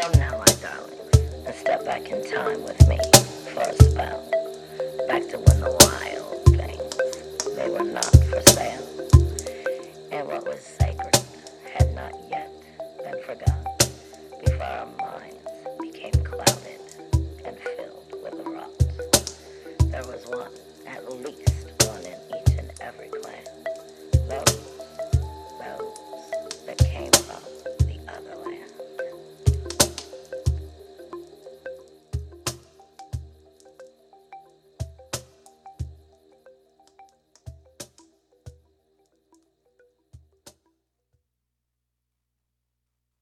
Come now, my darling, and step back in time with me for a spell. Back to when the wild things, they were not for sale. And what was sacred had not yet been forgotten. before our minds became clouded and filled with the rot. There was one, at least one in each and every clan. Those, those that came from the other land.